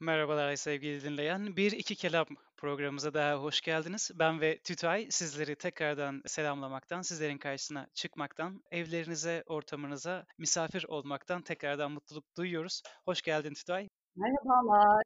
Merhabalar sevgili dinleyen. Bir iki kelam programımıza daha hoş geldiniz. Ben ve Tütay sizleri tekrardan selamlamaktan, sizlerin karşısına çıkmaktan, evlerinize, ortamınıza misafir olmaktan tekrardan mutluluk duyuyoruz. Hoş geldin Tütay. Merhabalar.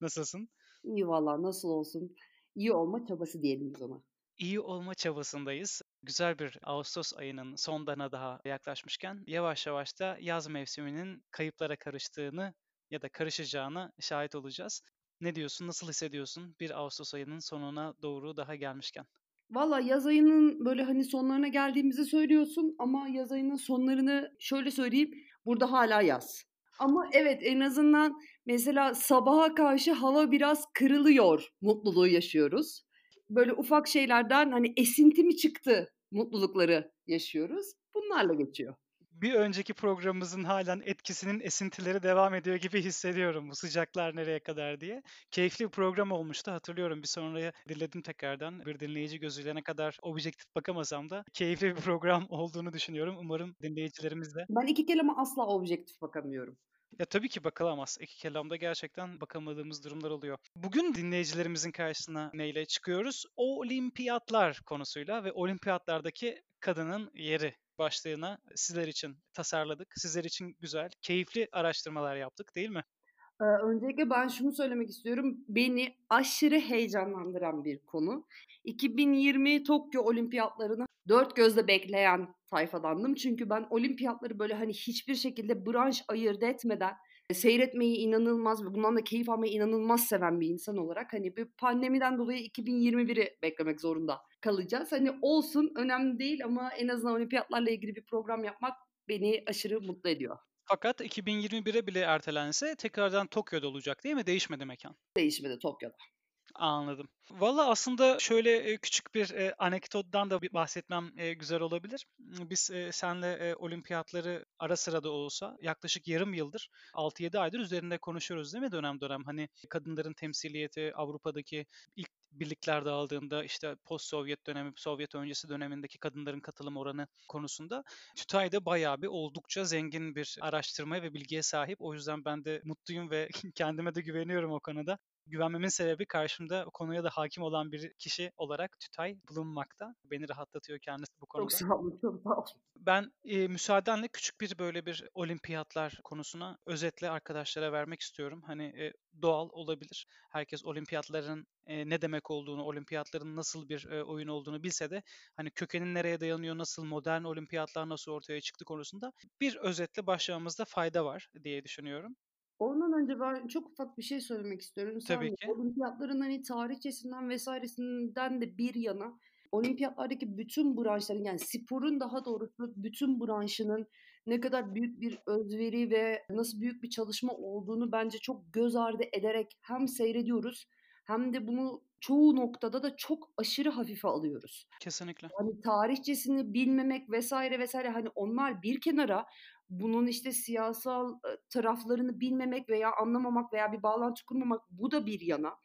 Nasılsın? İyi valla nasıl olsun. İyi olma çabası diyelim biz ona. İyi olma çabasındayız. Güzel bir Ağustos ayının sonlarına daha yaklaşmışken yavaş yavaş da yaz mevsiminin kayıplara karıştığını ya da karışacağına şahit olacağız. Ne diyorsun, nasıl hissediyorsun bir Ağustos ayının sonuna doğru daha gelmişken? Valla yaz ayının böyle hani sonlarına geldiğimizi söylüyorsun ama yaz ayının sonlarını şöyle söyleyeyim burada hala yaz. Ama evet en azından mesela sabaha karşı hava biraz kırılıyor mutluluğu yaşıyoruz. Böyle ufak şeylerden hani esinti mi çıktı mutlulukları yaşıyoruz. Bunlarla geçiyor bir önceki programımızın halen etkisinin esintileri devam ediyor gibi hissediyorum bu sıcaklar nereye kadar diye. Keyifli bir program olmuştu hatırlıyorum bir sonraya dinledim tekrardan. Bir dinleyici gözüyle ne kadar objektif bakamasam da keyifli bir program olduğunu düşünüyorum. Umarım dinleyicilerimiz de. Ben iki kelime asla objektif bakamıyorum. Ya tabii ki bakılamaz. İki kelamda gerçekten bakamadığımız durumlar oluyor. Bugün dinleyicilerimizin karşısına neyle çıkıyoruz? Olimpiyatlar konusuyla ve olimpiyatlardaki kadının yeri başlığına sizler için tasarladık. Sizler için güzel, keyifli araştırmalar yaptık değil mi? Ee, öncelikle ben şunu söylemek istiyorum. Beni aşırı heyecanlandıran bir konu. 2020 Tokyo Olimpiyatlarını dört gözle bekleyen tayfadandım. Çünkü ben olimpiyatları böyle hani hiçbir şekilde branş ayırt etmeden seyretmeyi inanılmaz ve bundan da keyif almayı inanılmaz seven bir insan olarak hani bir pandemiden dolayı 2021'i beklemek zorunda kalacağız. Hani olsun önemli değil ama en azından olimpiyatlarla ilgili bir program yapmak beni aşırı mutlu ediyor. Fakat 2021'e bile ertelense tekrardan Tokyo'da olacak değil mi? Değişmedi mekan. Değişmedi Tokyo'da. Anladım. Valla aslında şöyle küçük bir anekdottan da bahsetmem güzel olabilir. Biz senle olimpiyatları ara sıra da olsa yaklaşık yarım yıldır 6-7 aydır üzerinde konuşuyoruz değil mi dönem dönem? Hani kadınların temsiliyeti Avrupa'daki ilk birlikler dağıldığında işte post Sovyet dönemi, Sovyet öncesi dönemindeki kadınların katılım oranı konusunda TÜTAY'da bayağı bir oldukça zengin bir araştırmaya ve bilgiye sahip. O yüzden ben de mutluyum ve kendime de güveniyorum o konuda güvenmemin sebebi karşımda konuya da hakim olan bir kişi olarak Tütay bulunmakta. Beni rahatlatıyor kendisi bu konuda. Çok sağ olun, çok sağ olun. Ben e, müsaadenle küçük bir böyle bir olimpiyatlar konusuna özetle arkadaşlara vermek istiyorum. Hani e, doğal olabilir. Herkes olimpiyatların e, ne demek olduğunu, olimpiyatların nasıl bir e, oyun olduğunu bilse de hani kökenin nereye dayanıyor, nasıl modern olimpiyatlar nasıl ortaya çıktı konusunda bir özetle başlamamızda fayda var diye düşünüyorum. Ondan önce ben çok ufak bir şey söylemek istiyorum. Tabii Sen ki. olimpiyatların hani tarihçesinden vesairesinden de bir yana olimpiyatlardaki bütün branşların yani sporun daha doğrusu bütün branşının ne kadar büyük bir özveri ve nasıl büyük bir çalışma olduğunu bence çok göz ardı ederek hem seyrediyoruz hem de bunu çoğu noktada da çok aşırı hafife alıyoruz. Kesinlikle. Hani tarihçesini bilmemek vesaire vesaire hani onlar bir kenara bunun işte siyasal taraflarını bilmemek veya anlamamak veya bir bağlantı kurmamak bu da bir yana.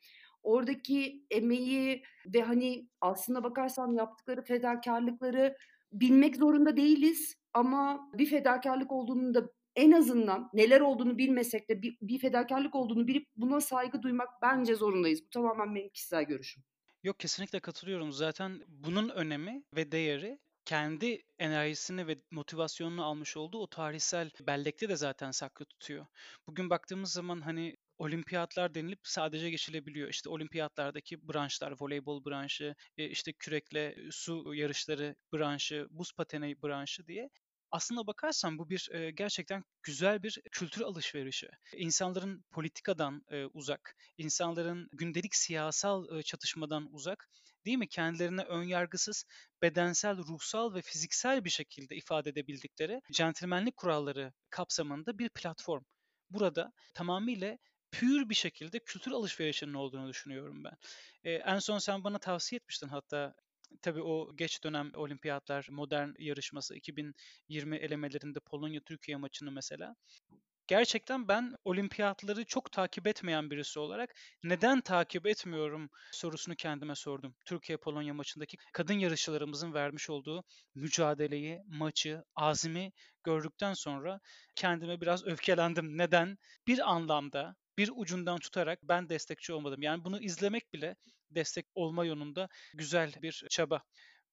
Oradaki emeği ve hani aslında bakarsan yaptıkları fedakarlıkları bilmek zorunda değiliz ama bir fedakarlık olduğunu da en azından neler olduğunu bilmesek de bir, bir fedakarlık olduğunu bilip buna saygı duymak bence zorundayız. Bu tamamen benim kişisel görüşüm. Yok kesinlikle katılıyorum. Zaten bunun önemi ve değeri kendi enerjisini ve motivasyonunu almış olduğu o tarihsel bellekte de zaten saklı tutuyor. Bugün baktığımız zaman hani olimpiyatlar denilip sadece geçilebiliyor. İşte olimpiyatlardaki branşlar, voleybol branşı, e, işte kürekle su yarışları branşı, buz pateni branşı diye aslına bakarsan bu bir e, gerçekten güzel bir kültür alışverişi. İnsanların politikadan e, uzak, insanların gündelik siyasal e, çatışmadan uzak, değil mi? Kendilerine ön yargısız, bedensel, ruhsal ve fiziksel bir şekilde ifade edebildikleri centilmenlik kuralları kapsamında bir platform. Burada tamamıyla pür bir şekilde kültür alışverişinin olduğunu düşünüyorum ben. Ee, en son sen bana tavsiye etmiştin hatta Tabii o geç dönem olimpiyatlar, modern yarışması 2020 elemelerinde Polonya-Türkiye maçını mesela Gerçekten ben olimpiyatları çok takip etmeyen birisi olarak neden takip etmiyorum sorusunu kendime sordum. Türkiye-Polonya maçındaki kadın yarışçılarımızın vermiş olduğu mücadeleyi, maçı, azmi gördükten sonra kendime biraz öfkelendim. Neden? Bir anlamda bir ucundan tutarak ben destekçi olmadım. Yani bunu izlemek bile destek olma yolunda güzel bir çaba.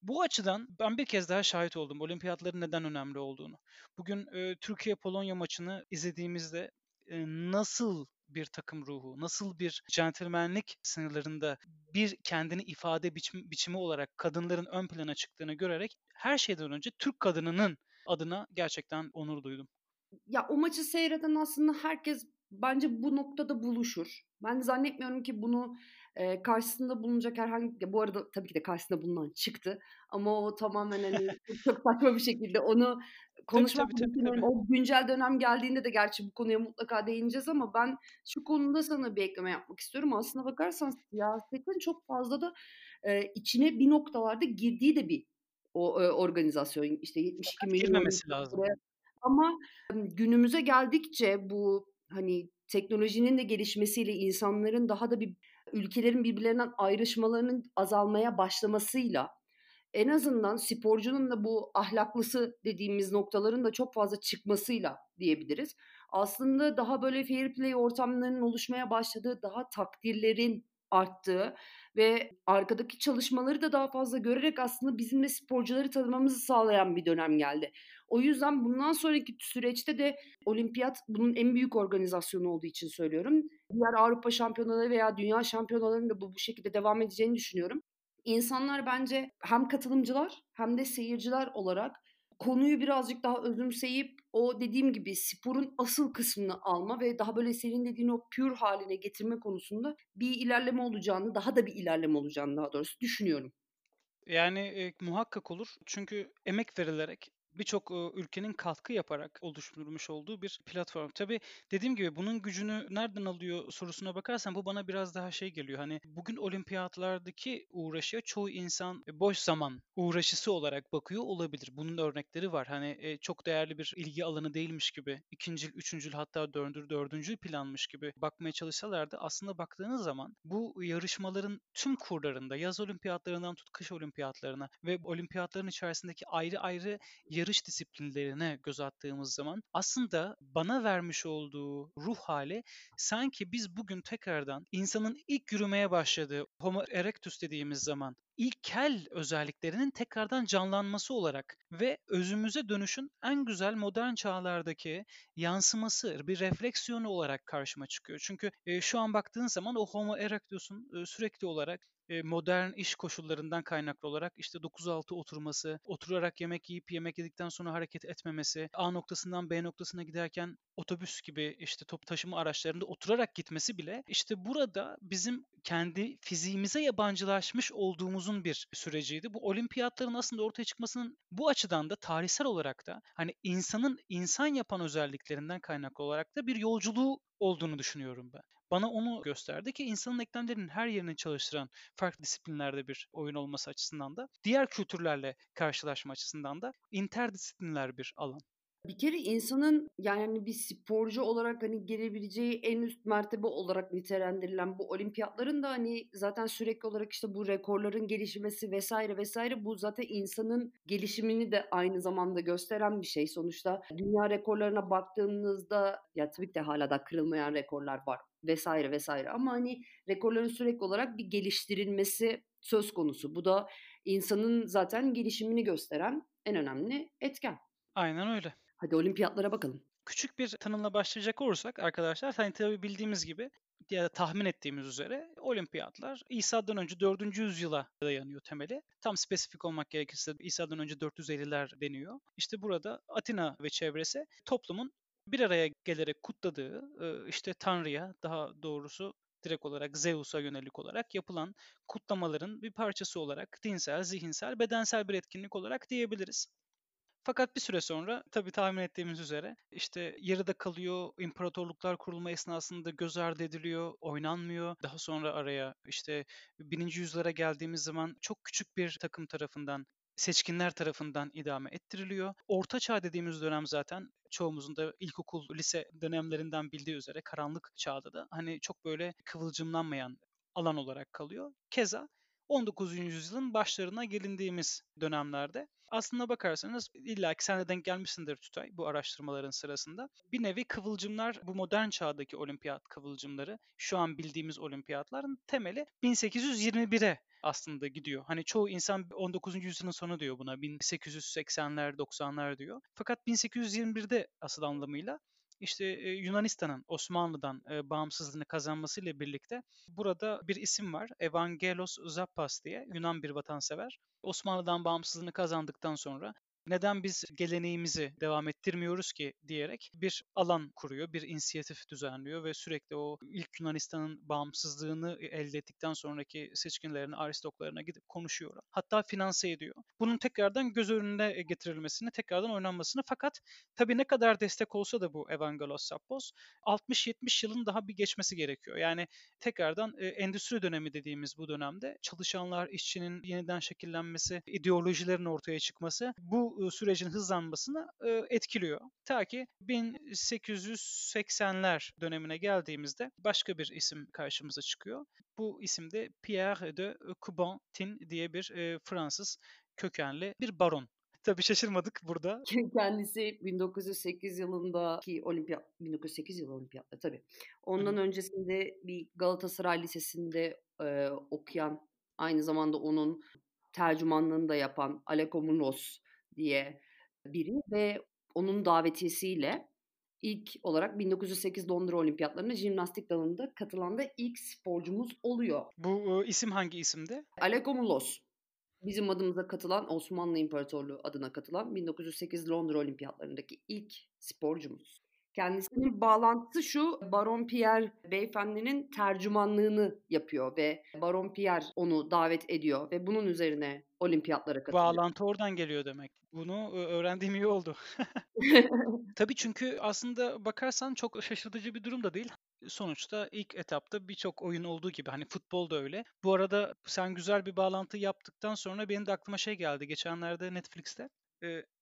Bu açıdan ben bir kez daha şahit oldum olimpiyatların neden önemli olduğunu. Bugün e, Türkiye-Polonya maçını izlediğimizde e, nasıl bir takım ruhu, nasıl bir centilmenlik sınırlarında bir kendini ifade biçimi, biçimi olarak kadınların ön plana çıktığını görerek her şeyden önce Türk kadınının adına gerçekten onur duydum. Ya o maçı seyreden aslında herkes bence bu noktada buluşur. Ben zannetmiyorum ki bunu e, karşısında bulunacak herhangi bu arada tabii ki de karşısında bulunan çıktı ama o tamamen hani çok saçma bir şekilde onu konuşmak tabii, tabii, tabii, tabii. o güncel dönem geldiğinde de gerçi bu konuya mutlaka değineceğiz ama ben şu konuda sana bir ekleme yapmak istiyorum. Aslına bakarsan siyasetin çok fazla da e, içine bir noktalarda girdiği de bir o e, organizasyon işte 72 milyon girmemesi lazım. Ama günümüze geldikçe bu hani teknolojinin de gelişmesiyle insanların daha da bir ülkelerin birbirlerinden ayrışmalarının azalmaya başlamasıyla en azından sporcunun da bu ahlaklısı dediğimiz noktaların da çok fazla çıkmasıyla diyebiliriz. Aslında daha böyle fair play ortamlarının oluşmaya başladığı, daha takdirlerin arttığı ve arkadaki çalışmaları da daha fazla görerek aslında bizimle sporcuları tanımamızı sağlayan bir dönem geldi. O yüzden bundan sonraki süreçte de olimpiyat bunun en büyük organizasyonu olduğu için söylüyorum. Diğer Avrupa şampiyonaları veya dünya şampiyonalarının da bu, bu şekilde devam edeceğini düşünüyorum. İnsanlar bence hem katılımcılar hem de seyirciler olarak konuyu birazcık daha özümseyip o dediğim gibi sporun asıl kısmını alma ve daha böyle senin dediğin o pure haline getirme konusunda bir ilerleme olacağını, daha da bir ilerleme olacağını daha doğrusu düşünüyorum. Yani e, muhakkak olur. Çünkü emek verilerek birçok ülkenin katkı yaparak oluşturmuş olduğu bir platform. Tabii dediğim gibi bunun gücünü nereden alıyor sorusuna bakarsan bu bana biraz daha şey geliyor. Hani bugün olimpiyatlardaki uğraşıya çoğu insan boş zaman uğraşısı olarak bakıyor olabilir. Bunun örnekleri var. Hani çok değerli bir ilgi alanı değilmiş gibi, ikincil, üçüncül hatta dördüncül, dördüncül planmış gibi bakmaya çalışsalar da aslında baktığınız zaman bu yarışmaların tüm kurlarında yaz olimpiyatlarından tut kış olimpiyatlarına ve olimpiyatların içerisindeki ayrı ayrı yarı yarış disiplinlerine göz attığımız zaman aslında bana vermiş olduğu ruh hali sanki biz bugün tekrardan insanın ilk yürümeye başladığı Homo erectus dediğimiz zaman ilkel özelliklerinin tekrardan canlanması olarak ve özümüze dönüşün en güzel modern çağlardaki yansıması, bir refleksiyonu olarak karşıma çıkıyor. Çünkü e, şu an baktığın zaman o Homo erectus'un e, sürekli olarak modern iş koşullarından kaynaklı olarak işte 9-6 oturması, oturarak yemek yiyip yemek yedikten sonra hareket etmemesi, A noktasından B noktasına giderken otobüs gibi işte top taşıma araçlarında oturarak gitmesi bile işte burada bizim kendi fiziğimize yabancılaşmış olduğumuzun bir süreciydi. Bu olimpiyatların aslında ortaya çıkmasının bu açıdan da tarihsel olarak da hani insanın insan yapan özelliklerinden kaynaklı olarak da bir yolculuğu olduğunu düşünüyorum ben bana onu gösterdi ki insanın eklemlerinin her yerini çalıştıran farklı disiplinlerde bir oyun olması açısından da diğer kültürlerle karşılaşma açısından da interdisipliner bir alan. Bir kere insanın yani bir sporcu olarak hani gelebileceği en üst mertebe olarak nitelendirilen bu olimpiyatların da hani zaten sürekli olarak işte bu rekorların gelişmesi vesaire vesaire bu zaten insanın gelişimini de aynı zamanda gösteren bir şey. Sonuçta dünya rekorlarına baktığımızda ya tabii ki de hala da kırılmayan rekorlar var vesaire vesaire ama hani rekorların sürekli olarak bir geliştirilmesi söz konusu. Bu da insanın zaten gelişimini gösteren en önemli etken. Aynen öyle. Hadi olimpiyatlara bakalım. Küçük bir tanımla başlayacak olursak arkadaşlar hani tabii bildiğimiz gibi ya da tahmin ettiğimiz üzere olimpiyatlar İsa'dan önce 4. yüzyıla dayanıyor temeli. Tam spesifik olmak gerekirse İsa'dan önce 450'ler deniyor. İşte burada Atina ve çevresi toplumun bir araya gelerek kutladığı işte Tanrı'ya daha doğrusu direkt olarak Zeus'a yönelik olarak yapılan kutlamaların bir parçası olarak dinsel, zihinsel, bedensel bir etkinlik olarak diyebiliriz. Fakat bir süre sonra tabii tahmin ettiğimiz üzere işte yarıda kalıyor, imparatorluklar kurulma esnasında göz ardı ediliyor, oynanmıyor. Daha sonra araya işte bininci yüzyılara geldiğimiz zaman çok küçük bir takım tarafından seçkinler tarafından idame ettiriliyor. Orta çağ dediğimiz dönem zaten çoğumuzun da ilkokul, lise dönemlerinden bildiği üzere karanlık çağda da hani çok böyle kıvılcımlanmayan alan olarak kalıyor. Keza 19. yüzyılın başlarına gelindiğimiz dönemlerde aslına bakarsanız illa ki sen de denk gelmişsindir Tutay bu araştırmaların sırasında. Bir nevi kıvılcımlar bu modern çağdaki olimpiyat kıvılcımları şu an bildiğimiz olimpiyatların temeli 1821'e aslında gidiyor. Hani çoğu insan 19. yüzyılın sonu diyor buna. 1880'ler, 90'lar diyor. Fakat 1821'de asıl anlamıyla işte Yunanistan'ın Osmanlı'dan bağımsızlığını kazanmasıyla birlikte burada bir isim var. Evangelos Zappas diye Yunan bir vatansever. Osmanlı'dan bağımsızlığını kazandıktan sonra neden biz geleneğimizi devam ettirmiyoruz ki diyerek bir alan kuruyor, bir inisiyatif düzenliyor ve sürekli o ilk Yunanistan'ın bağımsızlığını elde ettikten sonraki seçkinlerine, aristoklarına gidip konuşuyor. Hatta finanse ediyor. Bunun tekrardan göz önünde getirilmesini, tekrardan oynanmasını fakat tabii ne kadar destek olsa da bu Evangelos Sappos 60-70 yılın daha bir geçmesi gerekiyor. Yani tekrardan e, endüstri dönemi dediğimiz bu dönemde çalışanlar, işçinin yeniden şekillenmesi, ideolojilerin ortaya çıkması bu sürecin hızlanmasını etkiliyor. Ta ki 1880'ler dönemine geldiğimizde başka bir isim karşımıza çıkıyor. Bu isim de Pierre de Coubertin diye bir Fransız kökenli bir baron. Tabii şaşırmadık burada. Kendisi 1908 yılındaki olimpiyat, 1908 yılı olimpiyatları tabii. Ondan Hı. öncesinde bir Galatasaray Lisesi'nde e, okuyan, aynı zamanda onun tercümanlığını da yapan Alekomunos diye biri ve onun davetiyesiyle ilk olarak 1908 Londra Olimpiyatlarına jimnastik dalında katılan da ilk sporcumuz oluyor. Bu e, isim hangi isimdi? Alekomulos. Bizim adımıza katılan Osmanlı İmparatorluğu adına katılan 1908 Londra Olimpiyatlarındaki ilk sporcumuz. Kendisinin bağlantısı şu, Baron Pierre beyefendinin tercümanlığını yapıyor ve Baron Pierre onu davet ediyor ve bunun üzerine olimpiyatlara katılıyor. Bağlantı oradan geliyor demek. Bunu öğrendiğim iyi oldu. Tabii çünkü aslında bakarsan çok şaşırtıcı bir durum da değil. Sonuçta ilk etapta birçok oyun olduğu gibi hani futbol da öyle. Bu arada sen güzel bir bağlantı yaptıktan sonra benim de aklıma şey geldi. Geçenlerde Netflix'te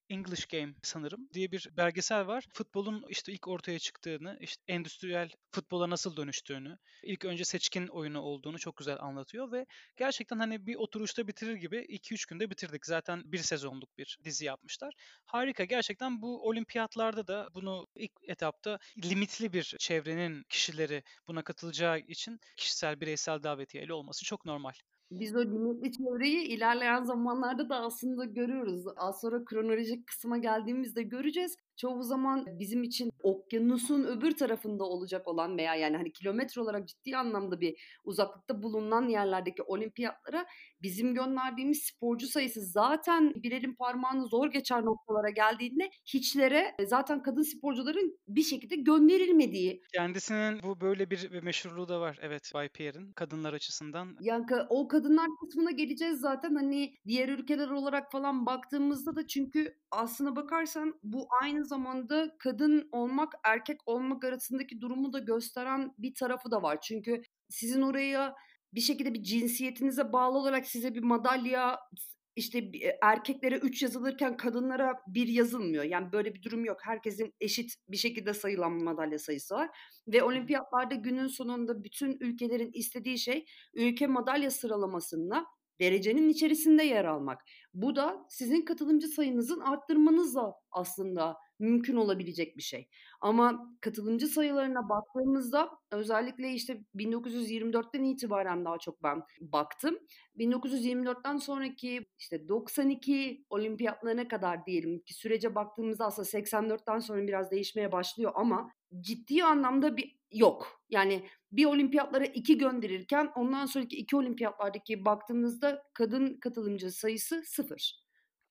English Game sanırım diye bir belgesel var. Futbolun işte ilk ortaya çıktığını, işte endüstriyel futbola nasıl dönüştüğünü, ilk önce seçkin oyunu olduğunu çok güzel anlatıyor ve gerçekten hani bir oturuşta bitirir gibi 2-3 günde bitirdik. Zaten bir sezonluk bir dizi yapmışlar. Harika. Gerçekten bu olimpiyatlarda da bunu ilk etapta limitli bir çevrenin kişileri buna katılacağı için kişisel bireysel davetiyeyle olması çok normal. Biz o limitli çevreyi ilerleyen zamanlarda da aslında görüyoruz. Az sonra kronolojik kısma geldiğimizde göreceğiz çoğu zaman bizim için okyanusun öbür tarafında olacak olan veya yani hani kilometre olarak ciddi anlamda bir uzaklıkta bulunan yerlerdeki olimpiyatlara bizim gönderdiğimiz sporcu sayısı zaten bir elin parmağını zor geçer noktalara geldiğinde hiçlere e, zaten kadın sporcuların bir şekilde gönderilmediği. Kendisinin bu böyle bir meşhurluğu da var evet Bay Pierre'in kadınlar açısından. Yani o kadınlar kısmına geleceğiz zaten hani diğer ülkeler olarak falan baktığımızda da çünkü aslına bakarsan bu aynı zamanda kadın olmak erkek olmak arasındaki durumu da gösteren bir tarafı da var. Çünkü sizin oraya bir şekilde bir cinsiyetinize bağlı olarak size bir madalya işte e, erkeklere 3 yazılırken kadınlara bir yazılmıyor. Yani böyle bir durum yok. Herkesin eşit bir şekilde sayılan madalya sayısı var. Ve olimpiyatlarda günün sonunda bütün ülkelerin istediği şey ülke madalya sıralamasında derecenin içerisinde yer almak. Bu da sizin katılımcı sayınızın arttırmanızla aslında mümkün olabilecek bir şey. Ama katılımcı sayılarına baktığımızda özellikle işte 1924'ten itibaren daha çok ben baktım. 1924'ten sonraki işte 92 olimpiyatlarına kadar diyelim ki sürece baktığımızda aslında 84'ten sonra biraz değişmeye başlıyor ama ciddi anlamda bir yok. Yani bir olimpiyatlara iki gönderirken ondan sonraki iki olimpiyatlardaki baktığımızda kadın katılımcı sayısı sıfır.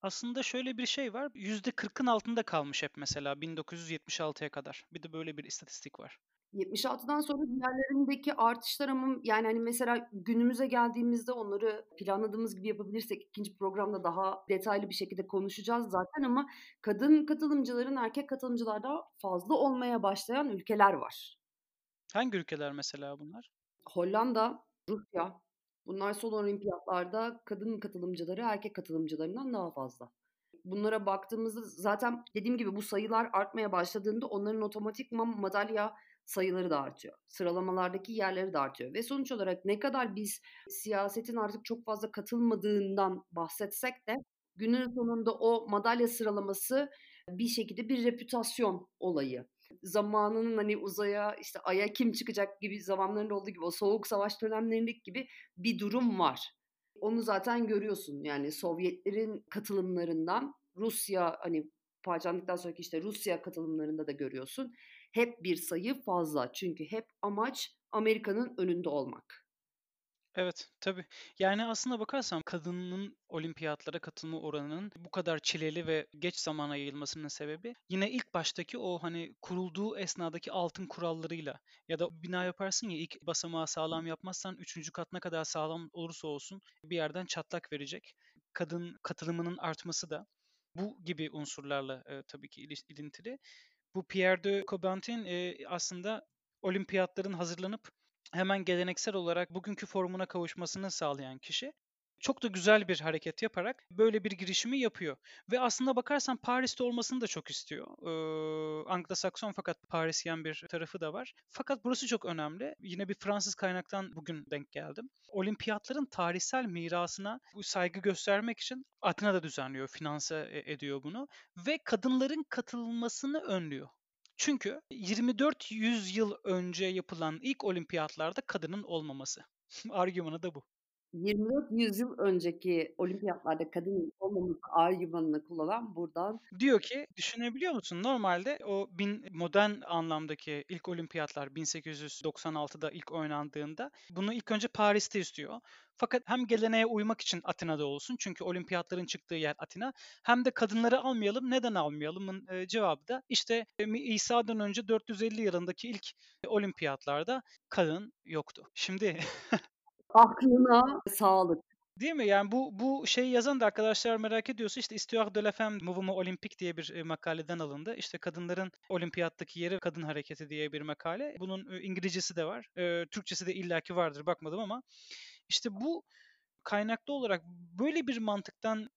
Aslında şöyle bir şey var. %40'ın altında kalmış hep mesela 1976'ya kadar. Bir de böyle bir istatistik var. 76'dan sonra diğerlerindeki artışlar ama yani hani mesela günümüze geldiğimizde onları planladığımız gibi yapabilirsek ikinci programda daha detaylı bir şekilde konuşacağız zaten ama kadın katılımcıların erkek katılımcılarda fazla olmaya başlayan ülkeler var. Hangi ülkeler mesela bunlar? Hollanda, Rusya, Bunlar son olimpiyatlarda kadın katılımcıları erkek katılımcılarından daha fazla. Bunlara baktığımızda zaten dediğim gibi bu sayılar artmaya başladığında onların otomatikman madalya sayıları da artıyor. Sıralamalardaki yerleri de artıyor. Ve sonuç olarak ne kadar biz siyasetin artık çok fazla katılmadığından bahsetsek de günün sonunda o madalya sıralaması bir şekilde bir reputasyon olayı. Zamanının hani uzaya işte aya kim çıkacak gibi zamanlarında olduğu gibi o soğuk savaş dönemlerindeki gibi bir durum var. Onu zaten görüyorsun yani Sovyetlerin katılımlarından Rusya hani parçalandıktan sonraki işte Rusya katılımlarında da görüyorsun. Hep bir sayı fazla çünkü hep amaç Amerika'nın önünde olmak. Evet, tabii. Yani aslına bakarsan kadının olimpiyatlara katılma oranının bu kadar çileli ve geç zamana yayılmasının sebebi yine ilk baştaki o hani kurulduğu esnadaki altın kurallarıyla ya da bina yaparsın ya ilk basamağı sağlam yapmazsan üçüncü kat ne kadar sağlam olursa olsun bir yerden çatlak verecek. Kadın katılımının artması da bu gibi unsurlarla e, tabii ki ilintili. Bu Pierre de Coubertin e, aslında olimpiyatların hazırlanıp hemen geleneksel olarak bugünkü formuna kavuşmasını sağlayan kişi çok da güzel bir hareket yaparak böyle bir girişimi yapıyor. Ve aslında bakarsan Paris'te olmasını da çok istiyor. Ee, Anglo-Sakson fakat Parisyen bir tarafı da var. Fakat burası çok önemli. Yine bir Fransız kaynaktan bugün denk geldim. Olimpiyatların tarihsel mirasına saygı göstermek için Atina'da düzenliyor, finanse ediyor bunu. Ve kadınların katılmasını önlüyor. Çünkü 24 yüzyıl önce yapılan ilk olimpiyatlarda kadının olmaması. Argümanı da bu. 24 yüzyıl önceki olimpiyatlarda kadının olmaması argümanını kullanan buradan diyor ki düşünebiliyor musun? Normalde o bin, modern anlamdaki ilk olimpiyatlar 1896'da ilk oynandığında bunu ilk önce Paris'te istiyor. Fakat hem geleneğe uymak için Atina'da olsun çünkü olimpiyatların çıktığı yer Atina hem de kadınları almayalım. Neden almayalımın e, cevabı da işte e, İsa'dan önce 450 yılındaki ilk olimpiyatlarda kadın yoktu. Şimdi aklına sağlık. Değil mi? Yani bu bu şeyi yazan da arkadaşlar merak ediyorsa işte Histoire de la Femme Mouvement Olympique diye bir e, makaleden alındı. İşte kadınların olimpiyattaki yeri kadın hareketi diye bir makale. Bunun e, İngilizcesi de var. E, Türkçesi de illaki vardır bakmadım ama işte bu kaynaklı olarak böyle bir mantıktan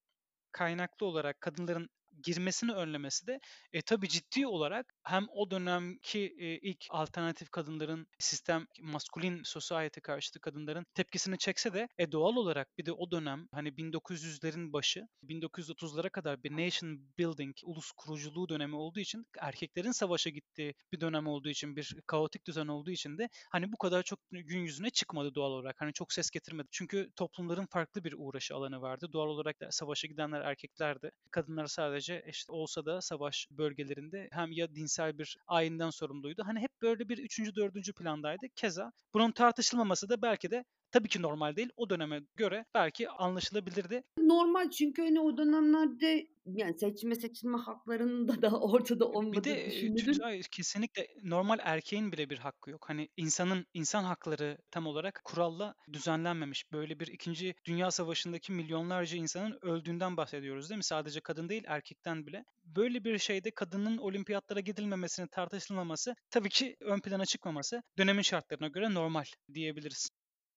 kaynaklı olarak kadınların girmesini önlemesi de e, tabii ciddi olarak hem o dönemki e, ilk alternatif kadınların sistem maskulin society karşıtı kadınların tepkisini çekse de e, doğal olarak bir de o dönem hani 1900'lerin başı 1930'lara kadar bir nation building ulus kuruculuğu dönemi olduğu için erkeklerin savaşa gittiği bir dönem olduğu için bir kaotik düzen olduğu için de hani bu kadar çok gün yüzüne çıkmadı doğal olarak. Hani çok ses getirmedi. Çünkü toplumların farklı bir uğraşı alanı vardı. Doğal olarak da savaşa gidenler erkeklerdi. Kadınlar sadece sadece işte olsa da savaş bölgelerinde hem ya dinsel bir ayinden sorumluydu. Hani hep böyle bir üçüncü, dördüncü plandaydı. Keza bunun tartışılmaması da belki de tabii ki normal değil. O döneme göre belki anlaşılabilirdi. Normal çünkü hani o dönemlerde yani seçme seçilme haklarında da ortada olmadığı Bir de düşünülür. kesinlikle normal erkeğin bile bir hakkı yok. Hani insanın insan hakları tam olarak kuralla düzenlenmemiş. Böyle bir ikinci Dünya Savaşı'ndaki milyonlarca insanın öldüğünden bahsediyoruz değil mi? Sadece kadın değil erkekten bile. Böyle bir şeyde kadının olimpiyatlara gidilmemesinin tartışılmaması tabii ki ön plana çıkmaması dönemin şartlarına göre normal diyebiliriz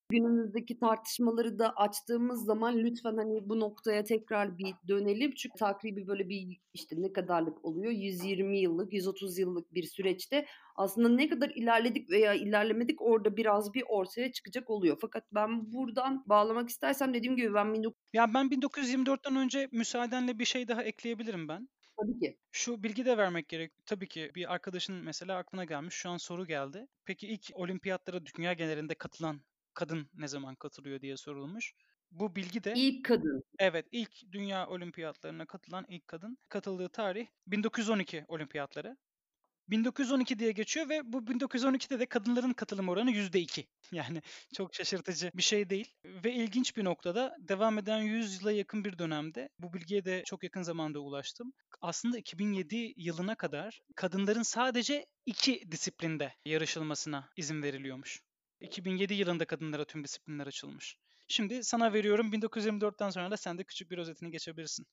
günümüzdeki tartışmaları da açtığımız zaman lütfen hani bu noktaya tekrar bir dönelim. Çünkü takribi böyle bir işte ne kadarlık oluyor? 120 yıllık, 130 yıllık bir süreçte aslında ne kadar ilerledik veya ilerlemedik orada biraz bir ortaya çıkacak oluyor. Fakat ben buradan bağlamak istersem dediğim gibi ben 19... Ya ben 1924'ten önce müsaadenle bir şey daha ekleyebilirim ben. Tabii ki. Şu bilgi de vermek gerek. Tabii ki bir arkadaşın mesela aklına gelmiş. Şu an soru geldi. Peki ilk olimpiyatlara dünya genelinde katılan kadın ne zaman katılıyor diye sorulmuş. Bu bilgi de ilk kadın. Evet, ilk dünya olimpiyatlarına katılan ilk kadın. Katıldığı tarih 1912 olimpiyatları. 1912 diye geçiyor ve bu 1912'de de kadınların katılım oranı %2. Yani çok şaşırtıcı bir şey değil. Ve ilginç bir noktada devam eden 100 yıla yakın bir dönemde bu bilgiye de çok yakın zamanda ulaştım. Aslında 2007 yılına kadar kadınların sadece iki disiplinde yarışılmasına izin veriliyormuş. 2007 yılında kadınlara tüm disiplinler açılmış. Şimdi sana veriyorum 1924'ten sonra da sen de küçük bir özetini geçebilirsin.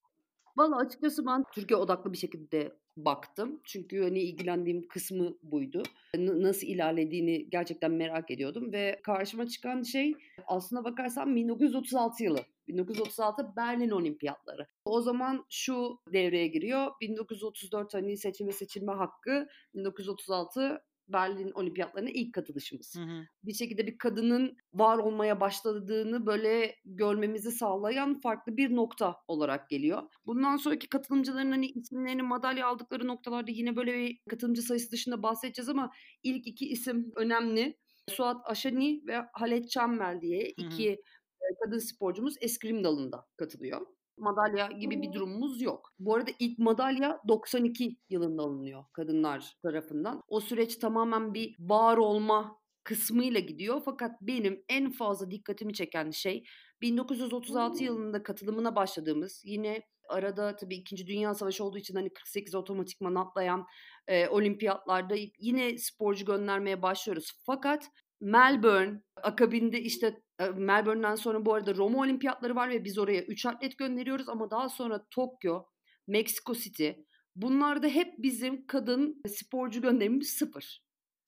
Valla açıkçası ben Türkiye odaklı bir şekilde baktım. Çünkü hani ilgilendiğim kısmı buydu. N- nasıl ilerlediğini gerçekten merak ediyordum ve karşıma çıkan şey aslına bakarsan 1936 yılı. 1936 Berlin Olimpiyatları. O zaman şu devreye giriyor. 1934 hani seçim ve seçilme hakkı, 1936 Berlin Olimpiyatlarına ilk katılışımız. Hı hı. Bir şekilde bir kadının var olmaya başladığını böyle görmemizi sağlayan farklı bir nokta olarak geliyor. Bundan sonraki katılımcıların hani isimlerini madalya aldıkları noktalarda yine böyle bir katılımcı sayısı dışında bahsedeceğiz ama ilk iki isim önemli. Suat Aşani ve Halet Çammel diye Hı hı. iki e, kadın sporcumuz eskrim dalında katılıyor. Madalya gibi bir durumumuz yok. Bu arada ilk madalya 92 yılında alınıyor kadınlar tarafından. O süreç tamamen bir var olma kısmıyla gidiyor. Fakat benim en fazla dikkatimi çeken şey 1936 yılında katılımına başladığımız yine arada tabii 2. Dünya Savaşı olduğu için hani 48 otomatikman atlayan e, olimpiyatlarda yine sporcu göndermeye başlıyoruz. Fakat Melbourne, akabinde işte Melbourne'den sonra bu arada Roma olimpiyatları var ve biz oraya 3 atlet gönderiyoruz ama daha sonra Tokyo, Mexico City bunlarda hep bizim kadın sporcu gönderimimiz sıfır.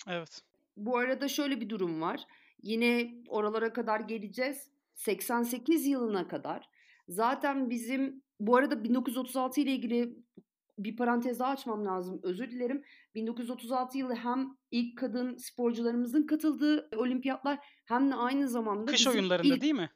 Evet. Bu arada şöyle bir durum var. Yine oralara kadar geleceğiz. 88 yılına kadar zaten bizim bu arada 1936 ile ilgili bir parantez daha açmam lazım. Özür dilerim. 1936 yılı hem ilk kadın sporcularımızın katıldığı olimpiyatlar hem de aynı zamanda Kış oyunlarında ilk- değil mi?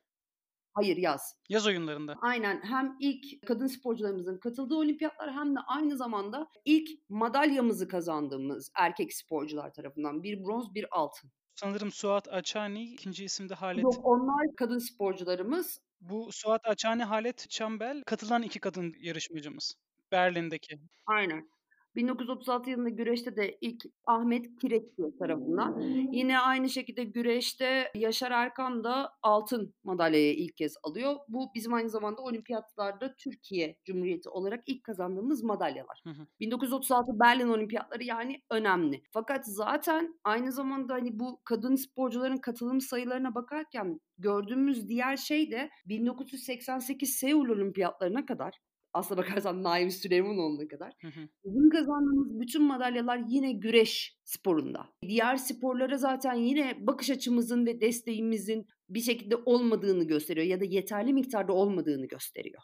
Hayır yaz. Yaz oyunlarında. Aynen hem ilk kadın sporcularımızın katıldığı olimpiyatlar hem de aynı zamanda ilk madalyamızı kazandığımız erkek sporcular tarafından bir bronz bir altın. Sanırım Suat Açani, ikinci isimde Halet. Yok onlar kadın sporcularımız. Bu Suat Açani, Halet Çambel katılan iki kadın yarışmacımız. Berlin'deki. Aynen. 1936 yılında güreşte de ilk Ahmet Kireçli tarafından. Yine aynı şekilde güreşte Yaşar Erkan da altın madalyayı ilk kez alıyor. Bu bizim aynı zamanda olimpiyatlarda Türkiye Cumhuriyeti olarak ilk kazandığımız madalyalar. Hı hı. 1936 Berlin Olimpiyatları yani önemli. Fakat zaten aynı zamanda hani bu kadın sporcuların katılım sayılarına bakarken gördüğümüz diğer şey de 1988 Seul Olimpiyatlarına kadar aslına bakarsan Naim Süleymanoğlu'na kadar Hı hı. Bizim kazandığımız bütün madalyalar yine güreş sporunda. Diğer sporlara zaten yine bakış açımızın ve desteğimizin bir şekilde olmadığını gösteriyor ya da yeterli miktarda olmadığını gösteriyor.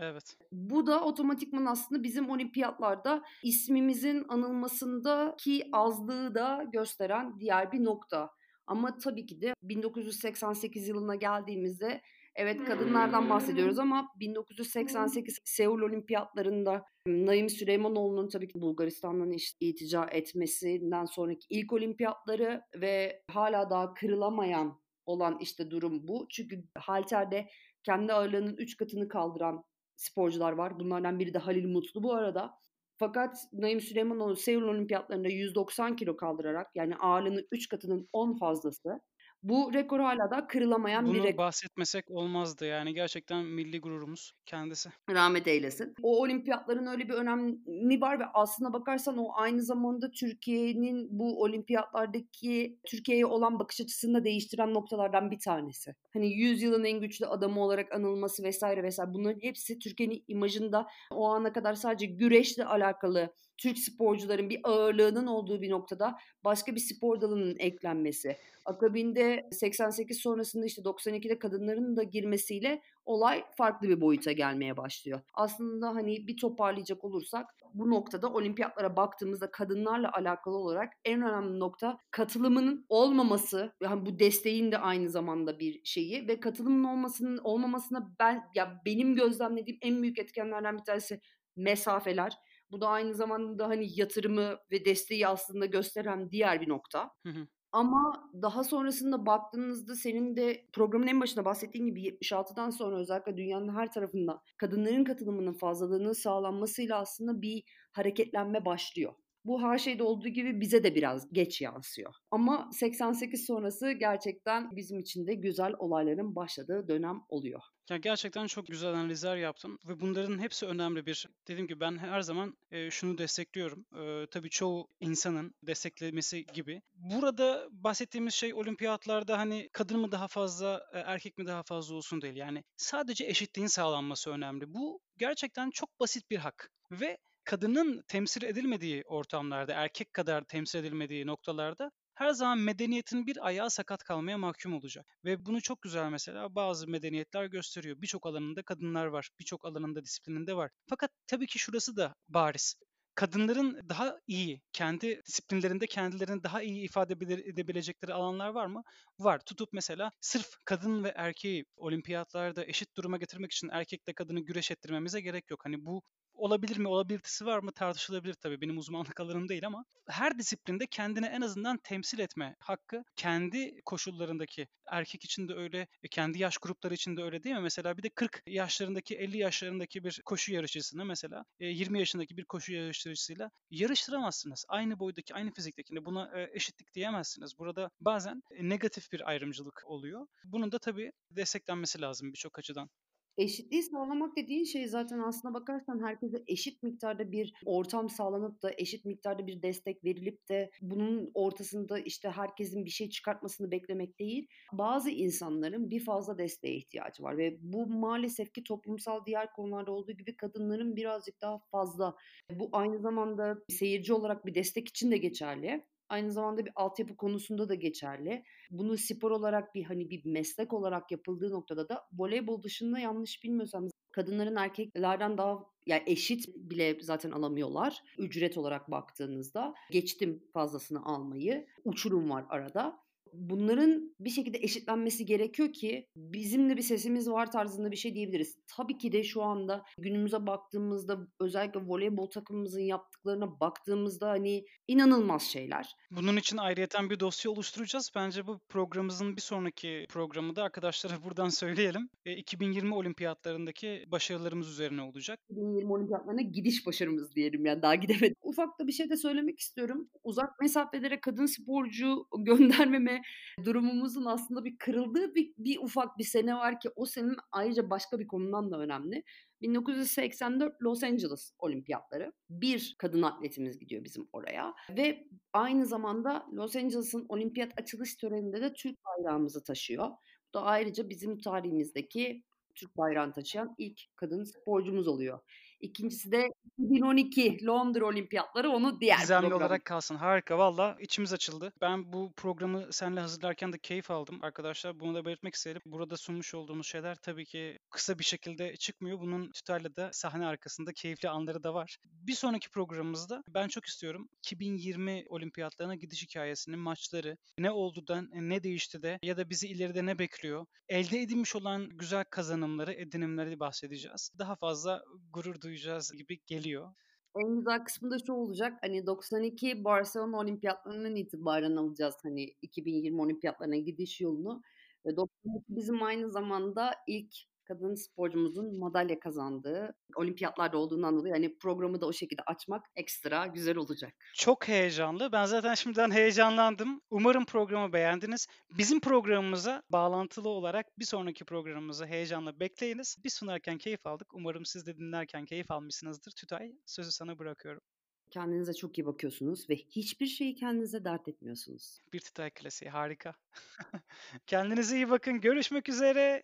Evet. Bu da otomatikman aslında bizim olimpiyatlarda ismimizin anılmasındaki azlığı da gösteren diğer bir nokta. Ama tabii ki de 1988 yılına geldiğimizde evet kadınlardan bahsediyoruz ama 1988 Seul Olimpiyatlarında Naim Süleymanoğlu'nun tabii ki Bulgaristan'dan itica etmesinden sonraki ilk olimpiyatları ve hala daha kırılamayan olan işte durum bu. Çünkü halterde kendi ağırlığının 3 katını kaldıran sporcular var. Bunlardan biri de Halil Mutlu bu arada. Fakat Naim Süleymanoğlu Seul Olimpiyatlarında 190 kilo kaldırarak yani ağırlığının 3 katının 10 fazlası. Bu rekor hala da kırılamayan bir Bunu rekor. bahsetmesek olmazdı yani. Gerçekten milli gururumuz kendisi. rahmet eylesin. O olimpiyatların öyle bir önemi var ve aslına bakarsan o aynı zamanda Türkiye'nin bu olimpiyatlardaki Türkiye'ye olan bakış açısını da değiştiren noktalardan bir tanesi. Hani 100 yılın en güçlü adamı olarak anılması vesaire vesaire bunların hepsi Türkiye'nin imajında o ana kadar sadece güreşle alakalı Türk sporcuların bir ağırlığının olduğu bir noktada başka bir spor dalının eklenmesi. Akabinde 88 sonrasında işte 92'de kadınların da girmesiyle olay farklı bir boyuta gelmeye başlıyor. Aslında hani bir toparlayacak olursak bu noktada olimpiyatlara baktığımızda kadınlarla alakalı olarak en önemli nokta katılımının olmaması yani bu desteğin de aynı zamanda bir şeyi ve katılımın olmasının olmamasına ben ya benim gözlemlediğim en büyük etkenlerden bir tanesi mesafeler. Bu da aynı zamanda hani yatırımı ve desteği aslında gösteren diğer bir nokta. Hı hı. Ama daha sonrasında baktığınızda senin de programın en başında bahsettiğin gibi 76'dan sonra özellikle dünyanın her tarafında kadınların katılımının fazlalığının sağlanmasıyla aslında bir hareketlenme başlıyor. Bu her şeyde olduğu gibi bize de biraz geç yansıyor. Ama 88 sonrası gerçekten bizim için de güzel olayların başladığı dönem oluyor. Ya gerçekten çok güzel analizler yaptın ve bunların hepsi önemli bir. Dediğim gibi ben her zaman e, şunu destekliyorum. E, tabii çoğu insanın desteklemesi gibi. Burada bahsettiğimiz şey olimpiyatlarda hani kadın mı daha fazla, e, erkek mi daha fazla olsun değil. Yani sadece eşitliğin sağlanması önemli. Bu gerçekten çok basit bir hak ve kadının temsil edilmediği ortamlarda, erkek kadar temsil edilmediği noktalarda her zaman medeniyetin bir ayağı sakat kalmaya mahkum olacak. Ve bunu çok güzel mesela bazı medeniyetler gösteriyor. Birçok alanında kadınlar var, birçok alanında disiplininde var. Fakat tabii ki şurası da bariz kadınların daha iyi, kendi disiplinlerinde kendilerini daha iyi ifade edebilecekleri alanlar var mı? Var. Tutup mesela sırf kadın ve erkeği olimpiyatlarda eşit duruma getirmek için erkekle kadını güreş ettirmemize gerek yok. Hani bu olabilir mi, olabilitesi var mı tartışılabilir tabii. Benim uzmanlık alanım değil ama her disiplinde kendini en azından temsil etme hakkı kendi koşullarındaki erkek için de öyle, e, kendi yaş grupları için de öyle değil mi? Mesela bir de 40 yaşlarındaki, 50 yaşlarındaki bir koşu yarışçısını mesela 20 e, yaşındaki bir koşu yarışçısıyla yarıştıramazsınız. Aynı boydaki, aynı fiziktekini buna e, eşitlik diyemezsiniz. Burada bazen negatif bir ayrımcılık oluyor. Bunun da tabii desteklenmesi lazım birçok açıdan. Eşitliği sağlamak dediğin şey zaten aslına bakarsan herkese eşit miktarda bir ortam sağlanıp da eşit miktarda bir destek verilip de bunun ortasında işte herkesin bir şey çıkartmasını beklemek değil. Bazı insanların bir fazla desteğe ihtiyacı var ve bu maalesef ki toplumsal diğer konularda olduğu gibi kadınların birazcık daha fazla. Bu aynı zamanda seyirci olarak bir destek için de geçerli. Aynı zamanda bir altyapı konusunda da geçerli. Bunu spor olarak bir hani bir meslek olarak yapıldığı noktada da voleybol dışında yanlış bilmiyorsam kadınların erkeklerden daha yani eşit bile zaten alamıyorlar. Ücret olarak baktığınızda geçtim fazlasını almayı. Uçurum var arada bunların bir şekilde eşitlenmesi gerekiyor ki bizim de bir sesimiz var tarzında bir şey diyebiliriz. Tabii ki de şu anda günümüze baktığımızda özellikle voleybol takımımızın yaptıklarına baktığımızda hani inanılmaz şeyler. Bunun için ayrıyeten bir dosya oluşturacağız. Bence bu programımızın bir sonraki programı da arkadaşlara buradan söyleyelim. E, 2020 olimpiyatlarındaki başarılarımız üzerine olacak. 2020 olimpiyatlarına gidiş başarımız diyelim yani daha gidemedik. Ufak da bir şey de söylemek istiyorum. Uzak mesafelere kadın sporcu göndermeme durumumuzun aslında bir kırıldığı bir, bir ufak bir sene var ki o senin ayrıca başka bir konudan da önemli. 1984 Los Angeles Olimpiyatları. Bir kadın atletimiz gidiyor bizim oraya ve aynı zamanda Los Angeles'ın olimpiyat açılış töreninde de Türk bayrağımızı taşıyor. Bu da ayrıca bizim tarihimizdeki Türk bayrağını taşıyan ilk kadın sporcumuz oluyor. İkincisi de 2012 Londra Olimpiyatları onu diğer Gizemli program. olarak kalsın. Harika valla içimiz açıldı. Ben bu programı seninle hazırlarken de keyif aldım arkadaşlar. Bunu da belirtmek isterim. Burada sunmuş olduğumuz şeyler tabii ki kısa bir şekilde çıkmıyor. Bunun tutarlı da sahne arkasında keyifli anları da var. Bir sonraki programımızda ben çok istiyorum 2020 olimpiyatlarına gidiş hikayesinin maçları ne oldu da ne değişti de ya da bizi ileride ne bekliyor? Elde edilmiş olan güzel kazanımları, edinimleri bahsedeceğiz. Daha fazla gurur duyacağız gibi geliyor. En güzel kısmı da şu olacak. Hani 92 Barcelona Olimpiyatlarından itibaren alacağız hani 2020 Olimpiyatlarına gidiş yolunu. Ve 92 bizim aynı zamanda ilk kadın sporcumuzun madalya kazandığı olimpiyatlarda olduğundan dolayı hani programı da o şekilde açmak ekstra güzel olacak. Çok heyecanlı. Ben zaten şimdiden heyecanlandım. Umarım programı beğendiniz. Bizim programımıza bağlantılı olarak bir sonraki programımızı heyecanla bekleyiniz. Biz sunarken keyif aldık. Umarım siz de dinlerken keyif almışsınızdır. Tütay sözü sana bırakıyorum. Kendinize çok iyi bakıyorsunuz ve hiçbir şeyi kendinize dert etmiyorsunuz. Bir Tütay klasiği harika. Kendinize iyi bakın. Görüşmek üzere.